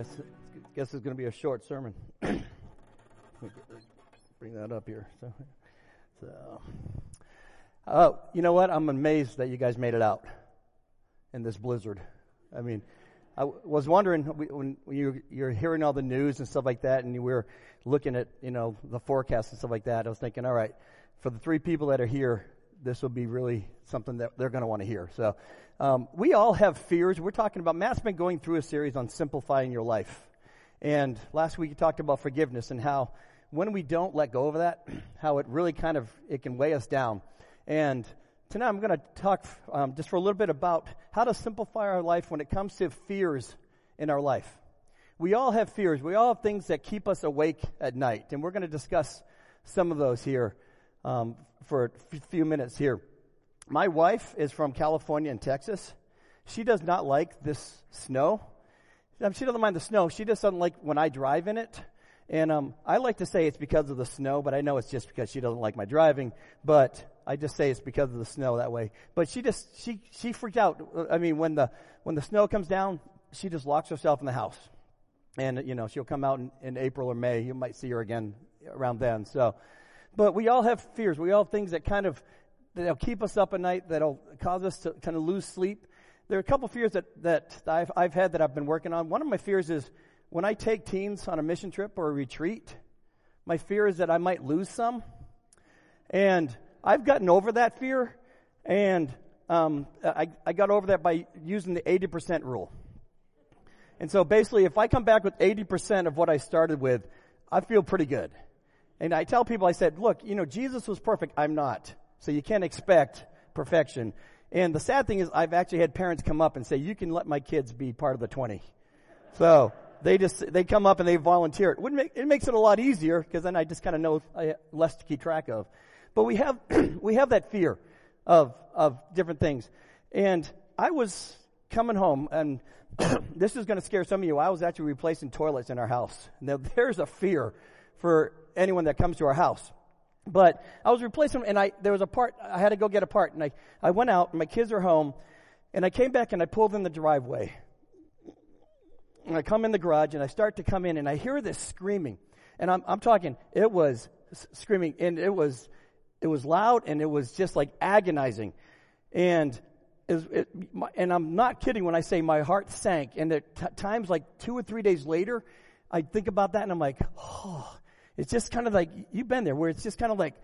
Guess guess it's going to be a short sermon. Bring that up here. So, so, oh, you know what? I'm amazed that you guys made it out in this blizzard. I mean, I was wondering when you, you're hearing all the news and stuff like that, and you were looking at you know the forecast and stuff like that. I was thinking, all right, for the three people that are here, this will be really something that they're going to want to hear. So, um, we all have fears. We're talking about, Matt's been going through a series on simplifying your life. And last week he talked about forgiveness and how when we don't let go of that, how it really kind of, it can weigh us down. And tonight I'm going to talk um, just for a little bit about how to simplify our life when it comes to fears in our life. We all have fears. We all have things that keep us awake at night. And we're going to discuss some of those here um, for a few minutes here. My wife is from California and Texas. She does not like this snow. Um, she doesn't mind the snow. She just doesn't like when I drive in it. And um, I like to say it's because of the snow, but I know it's just because she doesn't like my driving. But I just say it's because of the snow that way. But she just she she freaked out. I mean, when the when the snow comes down, she just locks herself in the house, and you know she'll come out in, in April or May. You might see her again around then. So, but we all have fears. We all have things that kind of that'll keep us up at night, that'll cause us to kind of lose sleep. There are a couple fears that, that I've, I've had that I've been working on. One of my fears is when I take teens on a mission trip or a retreat, my fear is that I might lose some. And I've gotten over that fear, and um, I, I got over that by using the 80% rule. And so basically, if I come back with 80% of what I started with, I feel pretty good. And I tell people, I said, look, you know, Jesus was perfect. I'm not. So you can't expect perfection. And the sad thing is I've actually had parents come up and say, you can let my kids be part of the 20. So they just, they come up and they volunteer. It, Wouldn't make, it makes it a lot easier because then I just kind of know I, less to keep track of. But we have, we have that fear of, of different things. And I was coming home and this is going to scare some of you. I was actually replacing toilets in our house. Now there's a fear for anyone that comes to our house. But I was replacing, and I there was a part I had to go get a part, and I I went out. And my kids are home, and I came back and I pulled in the driveway. And I come in the garage and I start to come in and I hear this screaming, and I'm I'm talking. It was screaming, and it was it was loud and it was just like agonizing, and. It, and I'm not kidding when I say my heart sank. And at t- times, like two or three days later, I think about that and I'm like, oh, it's just kind of like, you've been there where it's just kind of like,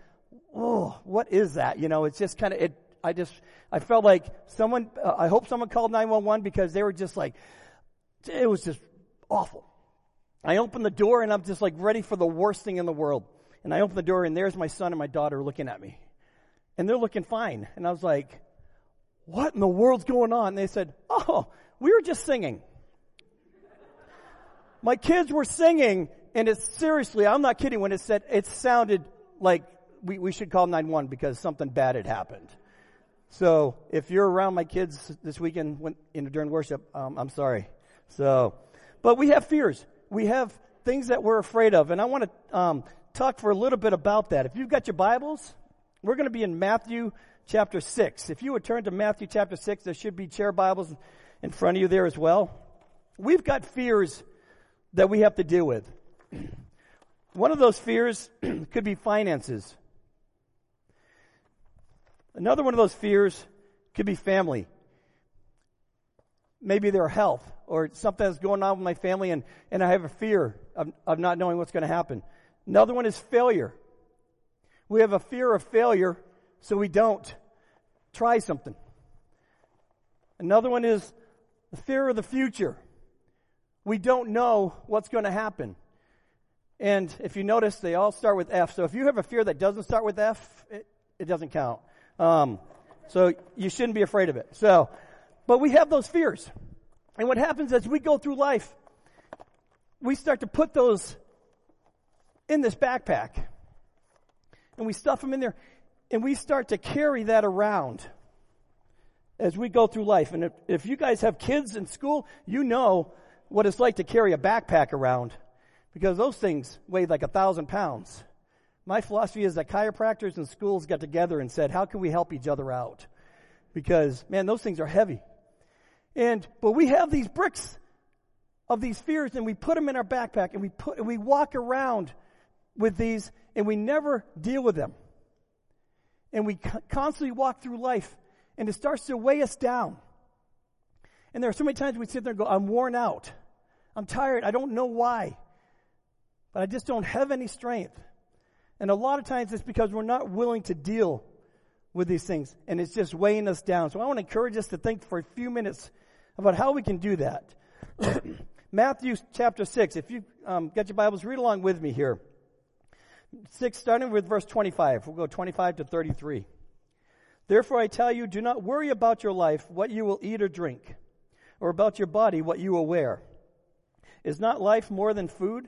oh, what is that? You know, it's just kind of, it, I just, I felt like someone, uh, I hope someone called 911 because they were just like, it was just awful. I opened the door and I'm just like ready for the worst thing in the world. And I open the door and there's my son and my daughter looking at me. And they're looking fine. And I was like, what in the world's going on? And they said, oh, we were just singing. my kids were singing and it's seriously, I'm not kidding when it said, it sounded like we, we should call 911 because something bad had happened. So if you're around my kids this weekend when, know, during worship, um, I'm sorry. So, but we have fears. We have things that we're afraid of. And I want to um, talk for a little bit about that. If you've got your Bibles, we're going to be in Matthew chapter 6. If you would turn to Matthew chapter 6, there should be chair Bibles in front of you there as well. We've got fears that we have to deal with. One of those fears could be finances. Another one of those fears could be family. Maybe their health or something that's going on with my family and, and I have a fear of, of not knowing what's going to happen. Another one is failure. We have a fear of failure, so we don't try something. Another one is the fear of the future. We don't know what's going to happen. And if you notice, they all start with F. So if you have a fear that doesn't start with F, it, it doesn't count. Um, so you shouldn't be afraid of it. So, but we have those fears. And what happens as we go through life, we start to put those in this backpack. And we stuff them in there. And we start to carry that around as we go through life. And if, if you guys have kids in school, you know what it's like to carry a backpack around because those things weighed like a thousand pounds. My philosophy is that chiropractors and schools got together and said, how can we help each other out? Because, man, those things are heavy. And, but we have these bricks of these fears and we put them in our backpack and we put, and we walk around with these and we never deal with them. And we constantly walk through life and it starts to weigh us down. And there are so many times we sit there and go, I'm worn out. I'm tired. I don't know why. But I just don't have any strength. And a lot of times it's because we're not willing to deal with these things and it's just weighing us down. So I want to encourage us to think for a few minutes about how we can do that. Matthew chapter 6. If you um, get your Bibles, read along with me here. 6, starting with verse 25. We'll go 25 to 33. Therefore I tell you, do not worry about your life, what you will eat or drink, or about your body, what you will wear. Is not life more than food,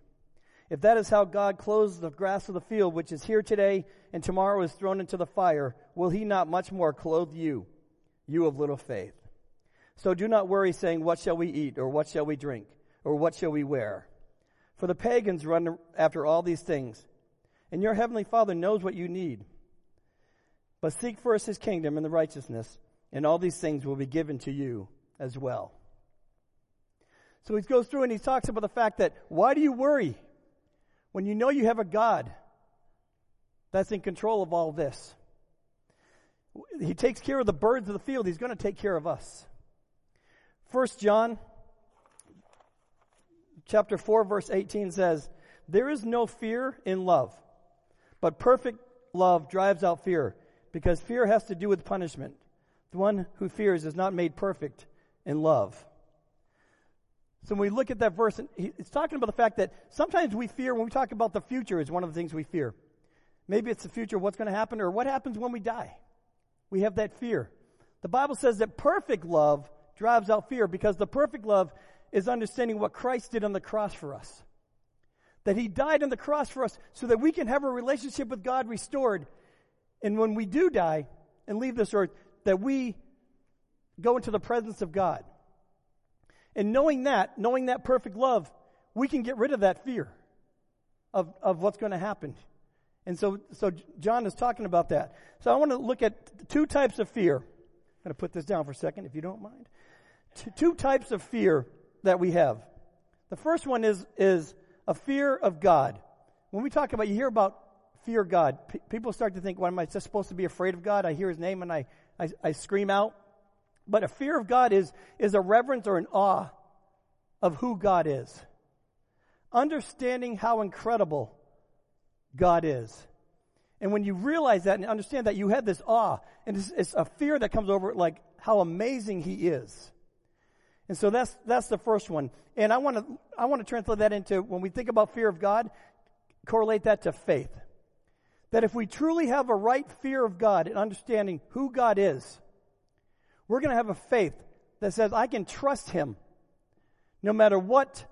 If that is how God clothes the grass of the field, which is here today and tomorrow is thrown into the fire, will he not much more clothe you, you of little faith? So do not worry saying, what shall we eat, or what shall we drink, or what shall we wear? For the pagans run after all these things, and your heavenly Father knows what you need. But seek first his kingdom and the righteousness, and all these things will be given to you as well. So he goes through and he talks about the fact that why do you worry when you know you have a God that's in control of all this? He takes care of the birds of the field. He's going to take care of us. First John chapter 4 verse 18 says, There is no fear in love, but perfect love drives out fear because fear has to do with punishment. The one who fears is not made perfect in love. So when we look at that verse, it's talking about the fact that sometimes we fear when we talk about the future is one of the things we fear. Maybe it's the future, of what's going to happen, or what happens when we die. We have that fear. The Bible says that perfect love drives out fear because the perfect love is understanding what Christ did on the cross for us. That He died on the cross for us so that we can have a relationship with God restored and when we do die and leave this earth, that we go into the presence of God. And knowing that, knowing that perfect love, we can get rid of that fear of, of what's going to happen. And so, so John is talking about that. So I want to look at two types of fear. I'm going to put this down for a second, if you don't mind. Two, two types of fear that we have. The first one is, is a fear of God. When we talk about, you hear about fear God. P- people start to think, "What am I supposed to be afraid of God?" I hear His name and I, I, I scream out. But a fear of God is is a reverence or an awe of who God is, understanding how incredible God is. And when you realize that and understand that, you have this awe, and it's, it's a fear that comes over like how amazing He is. And so that's that's the first one. And I want to I want to translate that into when we think about fear of God, correlate that to faith that if we truly have a right fear of God and understanding who God is, we're going to have a faith that says, I can trust Him no matter what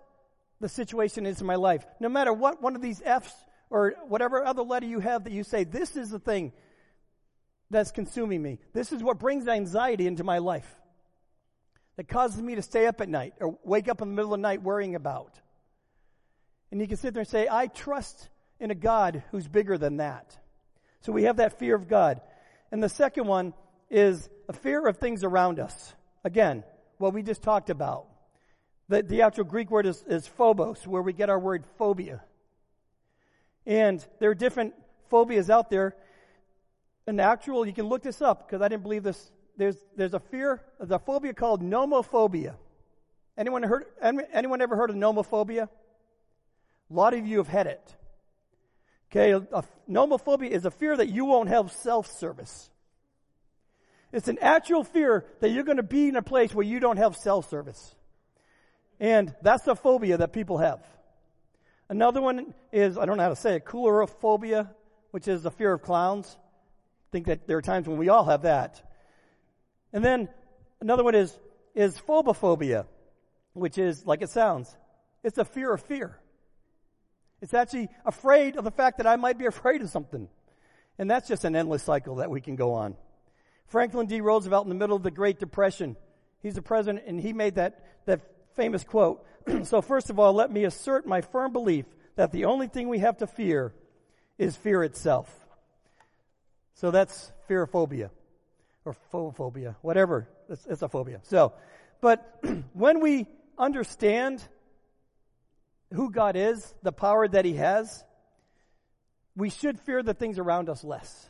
the situation is in my life, no matter what one of these F's or whatever other letter you have that you say, this is the thing that's consuming me. This is what brings anxiety into my life. That causes me to stay up at night or wake up in the middle of the night worrying about. And you can sit there and say, I trust in a God who's bigger than that. So we have that fear of God. And the second one is a fear of things around us. Again, what we just talked about. The, the actual Greek word is, is phobos, where we get our word phobia. And there are different phobias out there. An actual, you can look this up because I didn't believe this. There's, there's a fear, there's a phobia called nomophobia. Anyone heard, anyone ever heard of nomophobia? A lot of you have had it. Okay, a, a, nomophobia is a fear that you won't have self-service. It's an actual fear that you're going to be in a place where you don't have self-service. And that's a phobia that people have. Another one is, I don't know how to say it, coulrophobia, which is the fear of clowns. I think that there are times when we all have that. And then another one is, is phobophobia, which is like it sounds. It's a fear of fear. It's actually afraid of the fact that I might be afraid of something. And that's just an endless cycle that we can go on. Franklin D. Roosevelt in the middle of the Great Depression, he's the president and he made that, that famous quote. so first of all, let me assert my firm belief that the only thing we have to fear is fear itself. So that's fearophobia or phobophobia, whatever. It's, it's a phobia. So, but when we understand who God is, the power that He has, we should fear the things around us less.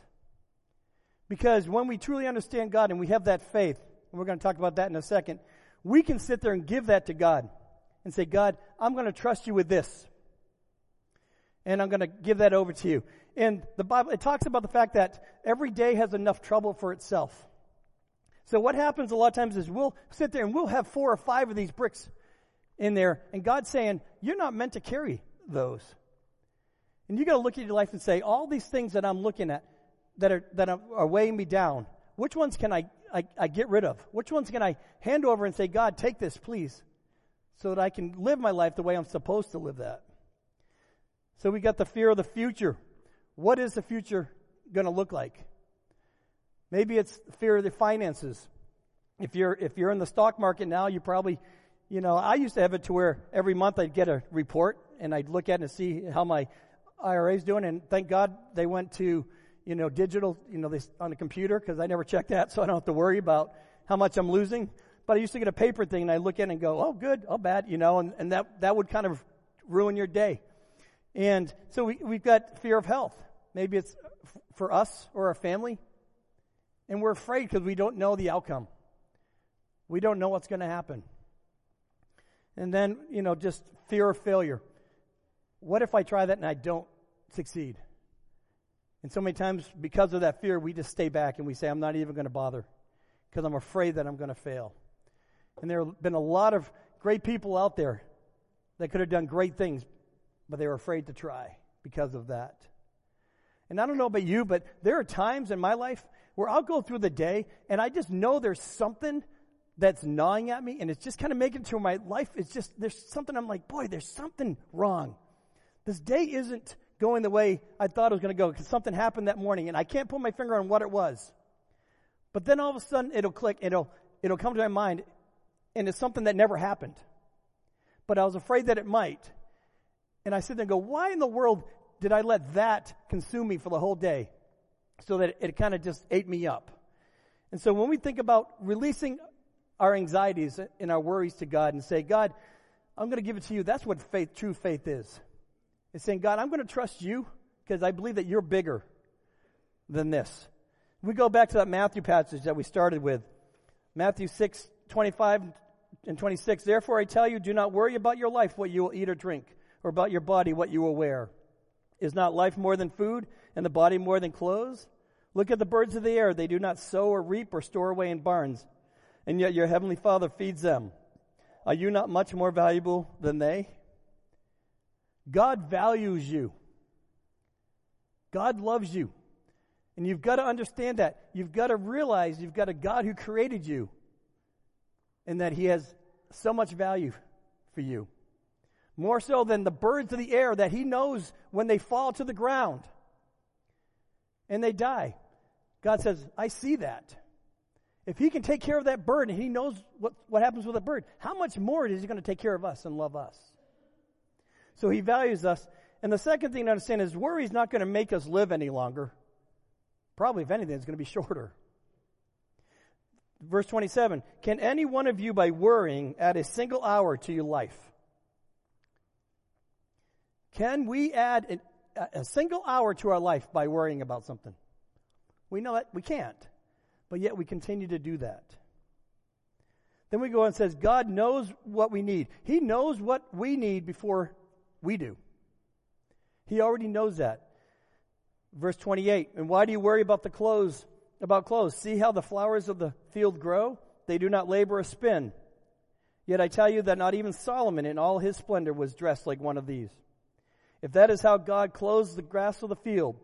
Because when we truly understand God and we have that faith, and we're going to talk about that in a second, we can sit there and give that to God and say, God, I'm going to trust you with this. And I'm going to give that over to you. And the Bible, it talks about the fact that every day has enough trouble for itself. So what happens a lot of times is we'll sit there and we'll have four or five of these bricks in there, and God's saying, You're not meant to carry those. And you got to look at your life and say, All these things that I'm looking at that are, that are weighing me down, which ones can I, I, I get rid of? Which ones can I hand over and say, God, take this, please, so that I can live my life the way I'm supposed to live that? So we got the fear of the future. What is the future going to look like? Maybe it's fear of the finances. If you're, if you're in the stock market now, you probably you know, I used to have it to where every month I'd get a report and I'd look at it and see how my IRA's doing. And thank God they went to, you know, digital, you know, they, on the computer because I never checked that, so I don't have to worry about how much I'm losing. But I used to get a paper thing and I look it and go, oh, good, oh, bad, you know, and, and that, that would kind of ruin your day. And so we, we've got fear of health. Maybe it's for us or our family. And we're afraid because we don't know the outcome. We don't know what's going to happen. And then, you know, just fear of failure. What if I try that and I don't succeed? And so many times, because of that fear, we just stay back and we say, I'm not even going to bother because I'm afraid that I'm going to fail. And there have been a lot of great people out there that could have done great things, but they were afraid to try because of that. And I don't know about you, but there are times in my life where I'll go through the day and I just know there's something that's gnawing at me and it's just kind of making to my life. It's just, there's something I'm like, boy, there's something wrong. This day isn't going the way I thought it was going to go because something happened that morning and I can't put my finger on what it was. But then all of a sudden it'll click, it'll, it'll come to my mind and it's something that never happened. But I was afraid that it might. And I sit there and go, why in the world did I let that consume me for the whole day? So that it kind of just ate me up. And so when we think about releasing our anxieties and our worries to God and say, God, I'm going to give it to you. That's what faith, true faith is. It's saying, God, I'm going to trust you because I believe that you're bigger than this. We go back to that Matthew passage that we started with. Matthew 6, 25 and 26. Therefore I tell you, do not worry about your life, what you will eat or drink, or about your body, what you will wear. Is not life more than food, and the body more than clothes? Look at the birds of the air. They do not sow or reap or store away in barns and yet your heavenly Father feeds them. Are you not much more valuable than they? God values you. God loves you. And you've got to understand that. You've got to realize you've got a God who created you and that He has so much value for you. More so than the birds of the air that He knows when they fall to the ground and they die. God says, I see that. If he can take care of that bird and he knows what, what happens with a bird, how much more is he going to take care of us and love us? So he values us. And the second thing to understand is worry is not going to make us live any longer. Probably, if anything, it's going to be shorter. Verse 27 Can any one of you, by worrying, add a single hour to your life? Can we add a, a single hour to our life by worrying about something? We know that we can't but yet we continue to do that. Then we go and says, God knows what we need. He knows what we need before we do. He already knows that. Verse 28, and why do you worry about the clothes, about clothes? See how the flowers of the field grow? They do not labor a spin. Yet I tell you that not even Solomon in all his splendor was dressed like one of these. If that is how God clothes the grass of the field,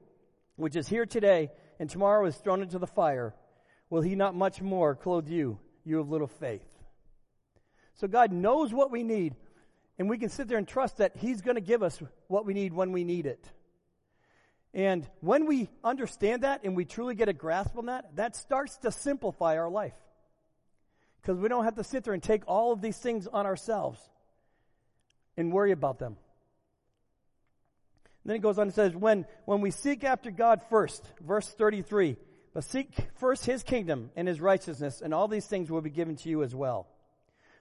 which is here today and tomorrow is thrown into the fire, will he not much more clothe you, you of little faith? So God knows what we need. And we can sit there and trust that He's going to give us what we need when we need it. And when we understand that and we truly get a grasp on that, that starts to simplify our life. Because we don't have to sit there and take all of these things on ourselves and worry about them. And then it goes on and says, when, when we seek after God first, verse 33, but seek first His kingdom and His righteousness, and all these things will be given to you as well.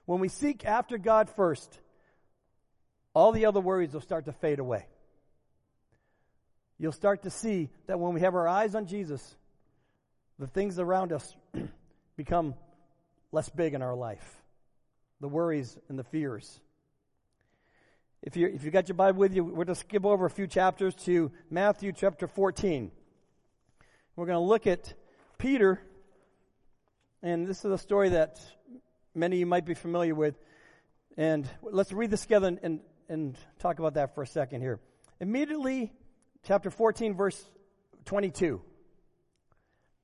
When we seek after God first, all the other worries will start to fade away. You'll start to see that when we have our eyes on Jesus, the things around us become less big in our life. The worries and the fears. If you, if you got your Bible with you, we're going to skip over a few chapters to Matthew chapter 14. We're going to look at Peter, and this is a story that many of you might be familiar with. And let's read this together and, and and talk about that for a second here. Immediately, chapter 14, verse 22.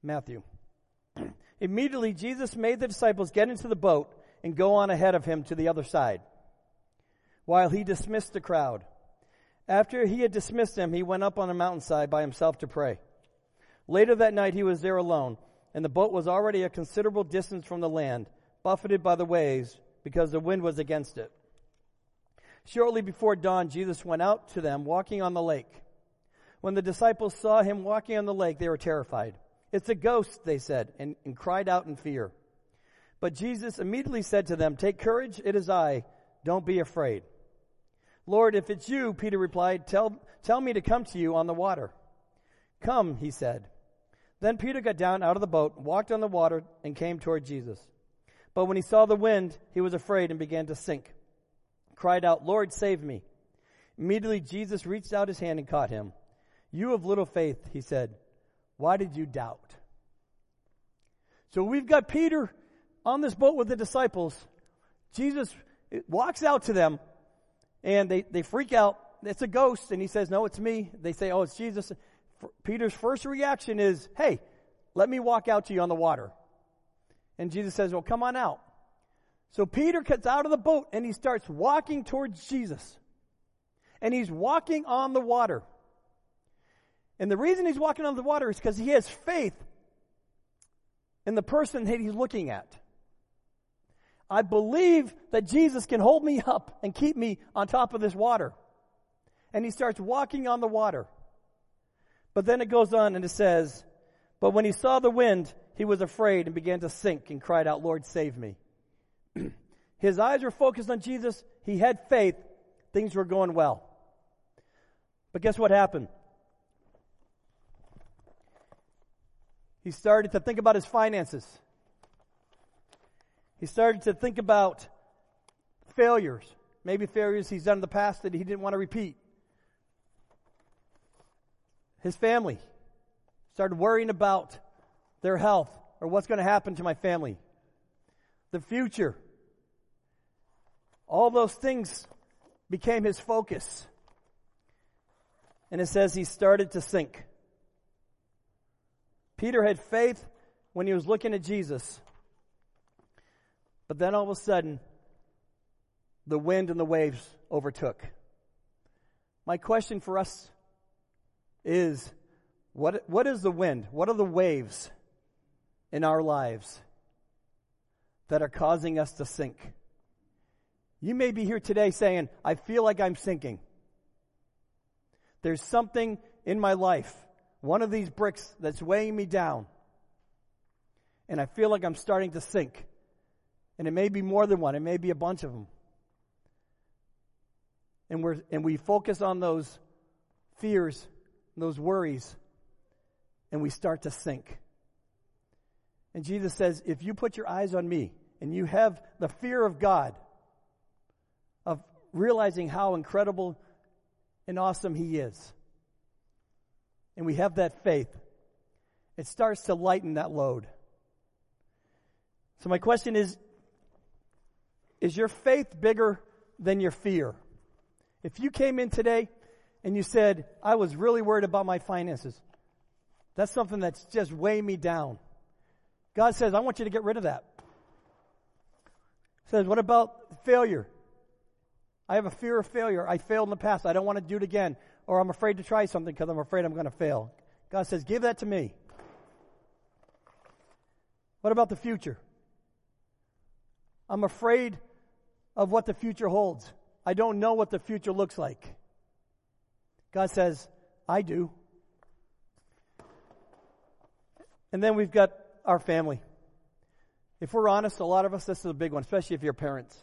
Matthew. Immediately, Jesus made the disciples get into the boat and go on ahead of him to the other side, while he dismissed the crowd. After he had dismissed them, he went up on a mountainside by himself to pray. Later that night, he was there alone, and the boat was already a considerable distance from the land, buffeted by the waves, because the wind was against it. Shortly before dawn, Jesus went out to them walking on the lake. When the disciples saw him walking on the lake, they were terrified. It's a ghost, they said, and, and cried out in fear. But Jesus immediately said to them, Take courage, it is I. Don't be afraid. Lord, if it's you, Peter replied, tell, tell me to come to you on the water. Come, he said. Then Peter got down out of the boat, walked on the water, and came toward Jesus. But when he saw the wind, he was afraid and began to sink cried out, Lord, save me. Immediately Jesus reached out his hand and caught him. You of little faith, he said, why did you doubt? So we've got Peter on this boat with the disciples. Jesus walks out to them and they, they freak out. It's a ghost. And he says, no, it's me. They say, oh, it's Jesus. Peter's first reaction is, hey, let me walk out to you on the water. And Jesus says, well, come on out. So Peter gets out of the boat and he starts walking towards Jesus. And he's walking on the water. And the reason he's walking on the water is because he has faith in the person that he's looking at. I believe that Jesus can hold me up and keep me on top of this water. And he starts walking on the water. But then it goes on and it says, But when he saw the wind, he was afraid and began to sink and cried out, Lord, save me. His eyes were focused on Jesus. He had faith. Things were going well. But guess what happened? He started to think about his finances. He started to think about failures. Maybe failures he's done in the past that he didn't want to repeat. His family started worrying about their health or what's going to happen to my family the future. All those things became his focus. And it says he started to sink. Peter had faith when he was looking at Jesus. But then all of a sudden, the wind and the waves overtook. My question for us is what, what is the wind? What are the waves in our lives? that are causing us to sink. You may be here today saying, I feel like I'm sinking. There's something in my life, one of these bricks that's weighing me down. And I feel like I'm starting to sink. And it may be more than one, it may be a bunch of them. And, we're, and we focus on those fears, those worries, and we start to sink. And Jesus says, if you put your eyes on me, and you have the fear of God, realizing how incredible and awesome He is, and we have that faith, it starts to lighten that load. So, my question is Is your faith bigger than your fear? If you came in today and you said, I was really worried about my finances, that's something that's just weighing me down. God says, I want you to get rid of that says, what about failure? I have a fear of failure. I failed in the past. I don't want to do it again. Or I'm afraid to try something because I'm afraid I'm going to fail. God says, give that to me. What about the future? I'm afraid of what the future holds. I don't know what the future looks like. God says, I do. And then we've got our family. If we're honest, a lot of us, this is a big one, especially if you're parents.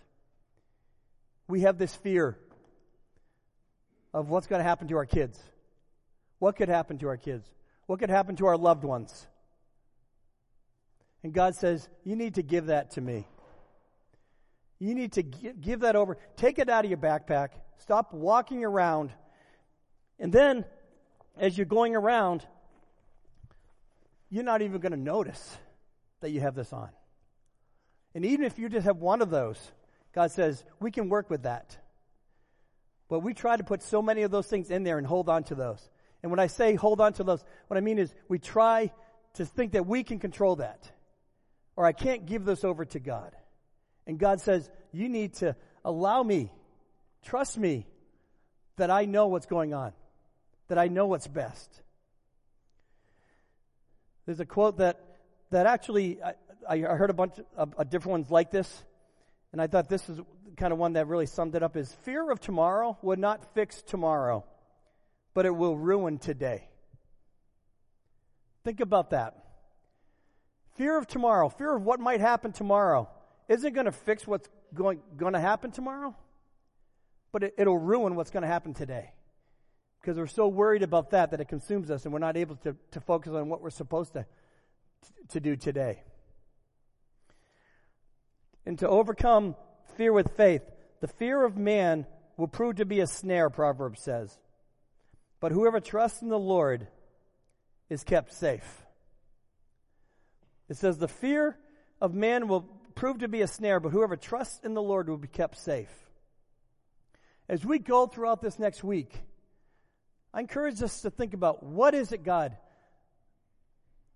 We have this fear of what's going to happen to our kids. What could happen to our kids? What could happen to our loved ones? And God says, You need to give that to me. You need to give that over. Take it out of your backpack. Stop walking around. And then, as you're going around, you're not even going to notice that you have this on. And even if you just have one of those, God says, we can work with that. But we try to put so many of those things in there and hold on to those. And when I say hold on to those, what I mean is we try to think that we can control that. Or I can't give this over to God. And God says, you need to allow me, trust me, that I know what's going on, that I know what's best. There's a quote that, that actually, I, I heard a bunch of, of different ones like this, and I thought this is kind of one that really summed it up is fear of tomorrow would not fix tomorrow, but it will ruin today. Think about that. Fear of tomorrow, fear of what might happen tomorrow, isn't going to fix what's going, going to happen tomorrow, but it, it'll ruin what's going to happen today. Because we're so worried about that that it consumes us and we're not able to, to focus on what we're supposed to, to do today. And to overcome fear with faith, the fear of man will prove to be a snare, Proverbs says. But whoever trusts in the Lord is kept safe. It says, the fear of man will prove to be a snare, but whoever trusts in the Lord will be kept safe. As we go throughout this next week, I encourage us to think about what is it, God,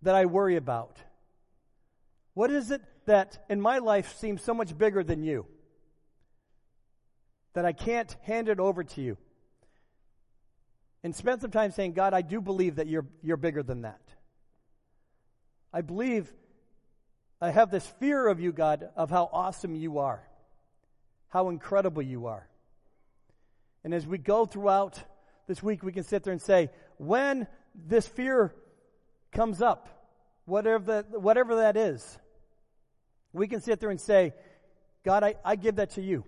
that I worry about? What is it that in my life seems so much bigger than you? That I can't hand it over to you. And spend some time saying, God, I do believe that you're, you're bigger than that. I believe, I have this fear of you, God, of how awesome you are, how incredible you are. And as we go throughout this week, we can sit there and say, when this fear comes up, whatever, the, whatever that is, we can sit there and say, God, I, I give that to you.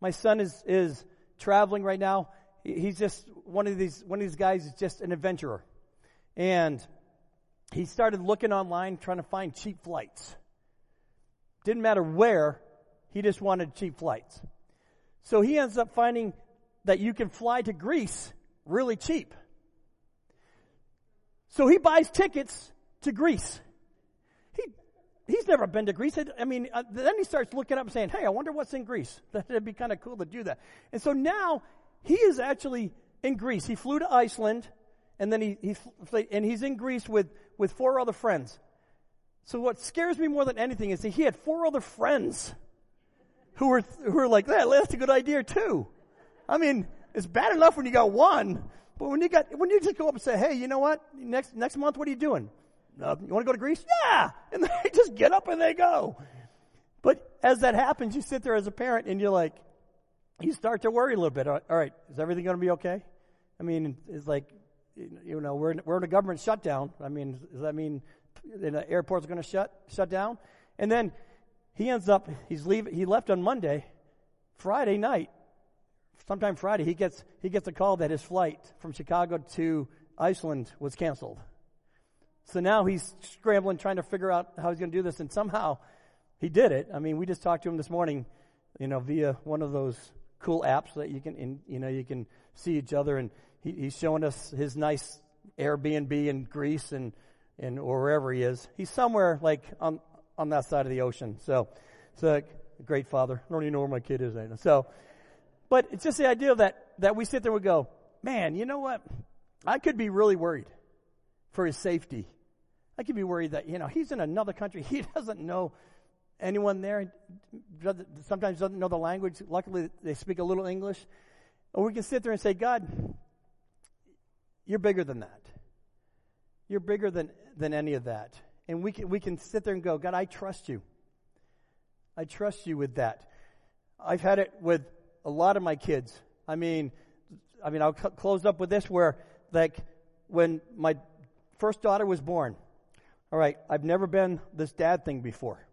My son is, is traveling right now. He's just one of these, one of these guys is just an adventurer. And he started looking online trying to find cheap flights. Didn't matter where, he just wanted cheap flights. So he ends up finding that you can fly to Greece really cheap. So he buys tickets to Greece. He, he's never been to Greece. I mean, uh, then he starts looking up and saying, hey, I wonder what's in Greece. That'd be kind of cool to do that. And so now he is actually in Greece. He flew to Iceland and then he, he and he's in Greece with, with four other friends. So what scares me more than anything is that he had four other friends who were, who were like, that, that's a good idea too. I mean, it's bad enough when you got one, but when you got, when you just go up and say, hey, you know what? Next, next month, what are you doing? Uh, you want to go to Greece? Yeah! And they just get up and they go. But as that happens, you sit there as a parent and you're like, you start to worry a little bit. All right, is everything going to be okay? I mean, it's like, you know, we're in, we're in a government shutdown. I mean, does that mean the airport's going to shut shut down? And then he ends up he's leave he left on Monday, Friday night sometime Friday, he gets, he gets a call that his flight from Chicago to Iceland was canceled. So now he's scrambling, trying to figure out how he's going to do this, and somehow he did it. I mean, we just talked to him this morning, you know, via one of those cool apps that you can, in, you know, you can see each other, and he, he's showing us his nice Airbnb in Greece and, and or wherever he is. He's somewhere like on, on that side of the ocean. So, it's a great father. I don't even know where my kid is right now. So, but it's just the idea that, that we sit there and we go, man, you know what? I could be really worried for his safety. I could be worried that, you know, he's in another country. He doesn't know anyone there sometimes doesn't know the language. Luckily, they speak a little English. Or we can sit there and say, God, you're bigger than that. You're bigger than, than any of that. And we can, we can sit there and go, God, I trust you. I trust you with that. I've had it with a lot of my kids. I mean, I mean, I'll close up with this where, like, when my first daughter was born, all right, I've never been this dad thing before.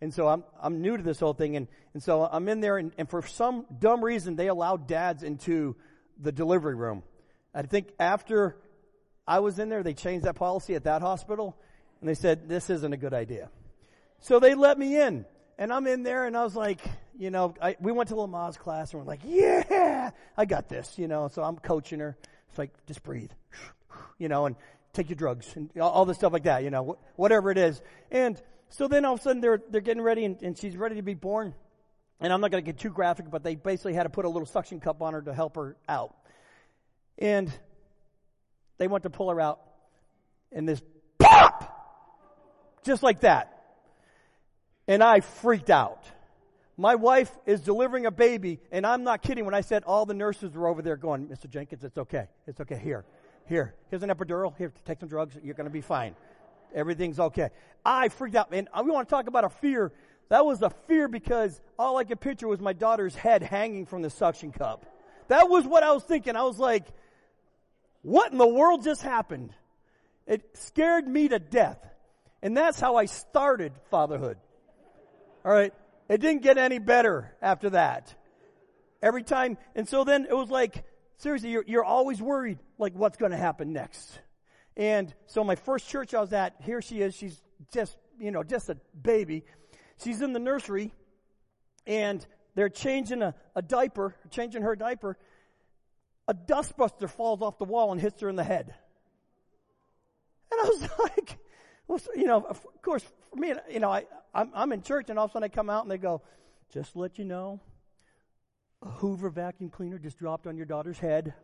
And so I'm, I'm new to this whole thing. And, and so I'm in there, and, and for some dumb reason, they allowed dads into the delivery room. I think after I was in there, they changed that policy at that hospital, and they said, this isn't a good idea. So they let me in. And I'm in there, and I was like, you know, I, we went to Lamaze class, and we're like, yeah, I got this, you know. So I'm coaching her. It's like, just breathe, you know, and take your drugs, and all, this stuff like that, you know, whatever it is. And so then all of a sudden they're, they're getting ready and, and she's ready to be born. And I'm not going to get too graphic, but they basically had to put a little suction cup on her to help her out. And they went to pull her out and this pop! Just like that. And I freaked out. My wife is delivering a baby, and I'm not kidding when I said all the nurses were over there going, Mr. Jenkins, it's okay. It's okay. Here, here. Here's an epidural. Here, take some drugs. You're going to be fine. Everything's okay. I freaked out, man. We want to talk about a fear. That was a fear because all I could picture was my daughter's head hanging from the suction cup. That was what I was thinking. I was like, what in the world just happened? It scared me to death. And that's how I started fatherhood. All right. It didn't get any better after that. Every time. And so then it was like, seriously, you're, you're always worried, like, what's going to happen next? And so my first church I was at, here she is. She's just, you know, just a baby. She's in the nursery and they're changing a, a diaper, changing her diaper. A dustbuster falls off the wall and hits her in the head. And I was like, well, you know, of course, for me, you know, I, I'm, I'm in church and all of a sudden I come out and they go, just let you know, a Hoover vacuum cleaner just dropped on your daughter's head.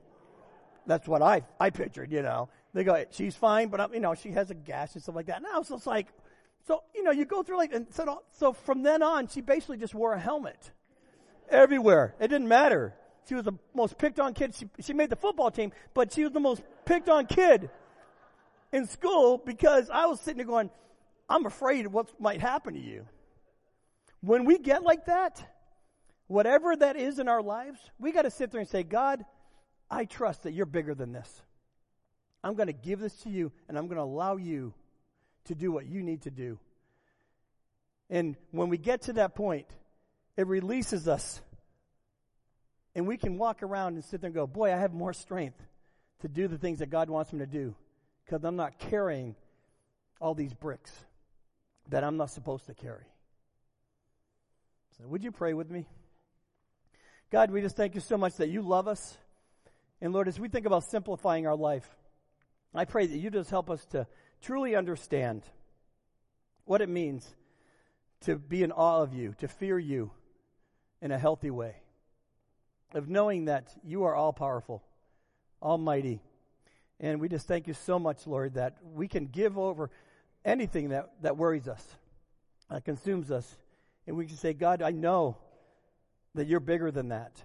That's what I, I pictured, you know. They go, she's fine, but, I'm, you know, she has a gash and stuff like that. And I was just like, so, you know, you go through like, and so, so from then on, she basically just wore a helmet everywhere. It didn't matter. She was the most picked on kid. She, she made the football team, but she was the most picked on kid in school because I was sitting there going, I'm afraid of what might happen to you. When we get like that, whatever that is in our lives, we got to sit there and say, God, I trust that you're bigger than this. I'm going to give this to you and I'm going to allow you to do what you need to do. And when we get to that point, it releases us. And we can walk around and sit there and go, Boy, I have more strength to do the things that God wants me to do because I'm not carrying all these bricks that I'm not supposed to carry. So, would you pray with me? God, we just thank you so much that you love us. And Lord, as we think about simplifying our life, I pray that you just help us to truly understand what it means to be in awe of you, to fear you in a healthy way, of knowing that you are all powerful, almighty. And we just thank you so much, Lord, that we can give over anything that, that worries us, that consumes us. And we can say, God, I know that you're bigger than that.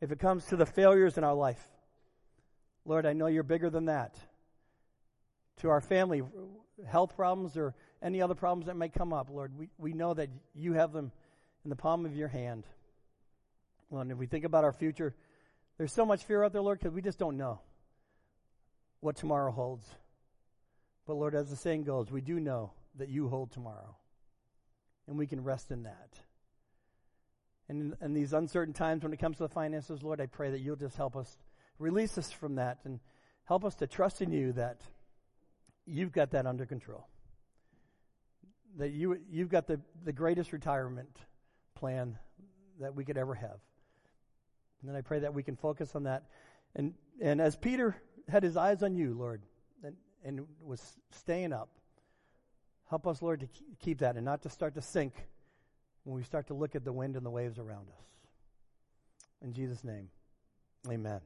If it comes to the failures in our life, Lord, I know you're bigger than that. To our family, health problems or any other problems that may come up, Lord, we, we know that you have them in the palm of your hand. Lord, if we think about our future, there's so much fear out there, Lord, because we just don't know what tomorrow holds. But Lord, as the saying goes, we do know that you hold tomorrow. And we can rest in that. And in, in these uncertain times when it comes to the finances, Lord, I pray that you'll just help us Release us from that and help us to trust in you that you've got that under control. That you, you've got the, the greatest retirement plan that we could ever have. And then I pray that we can focus on that. And, and as Peter had his eyes on you, Lord, and, and was staying up, help us, Lord, to keep that and not to start to sink when we start to look at the wind and the waves around us. In Jesus' name, amen.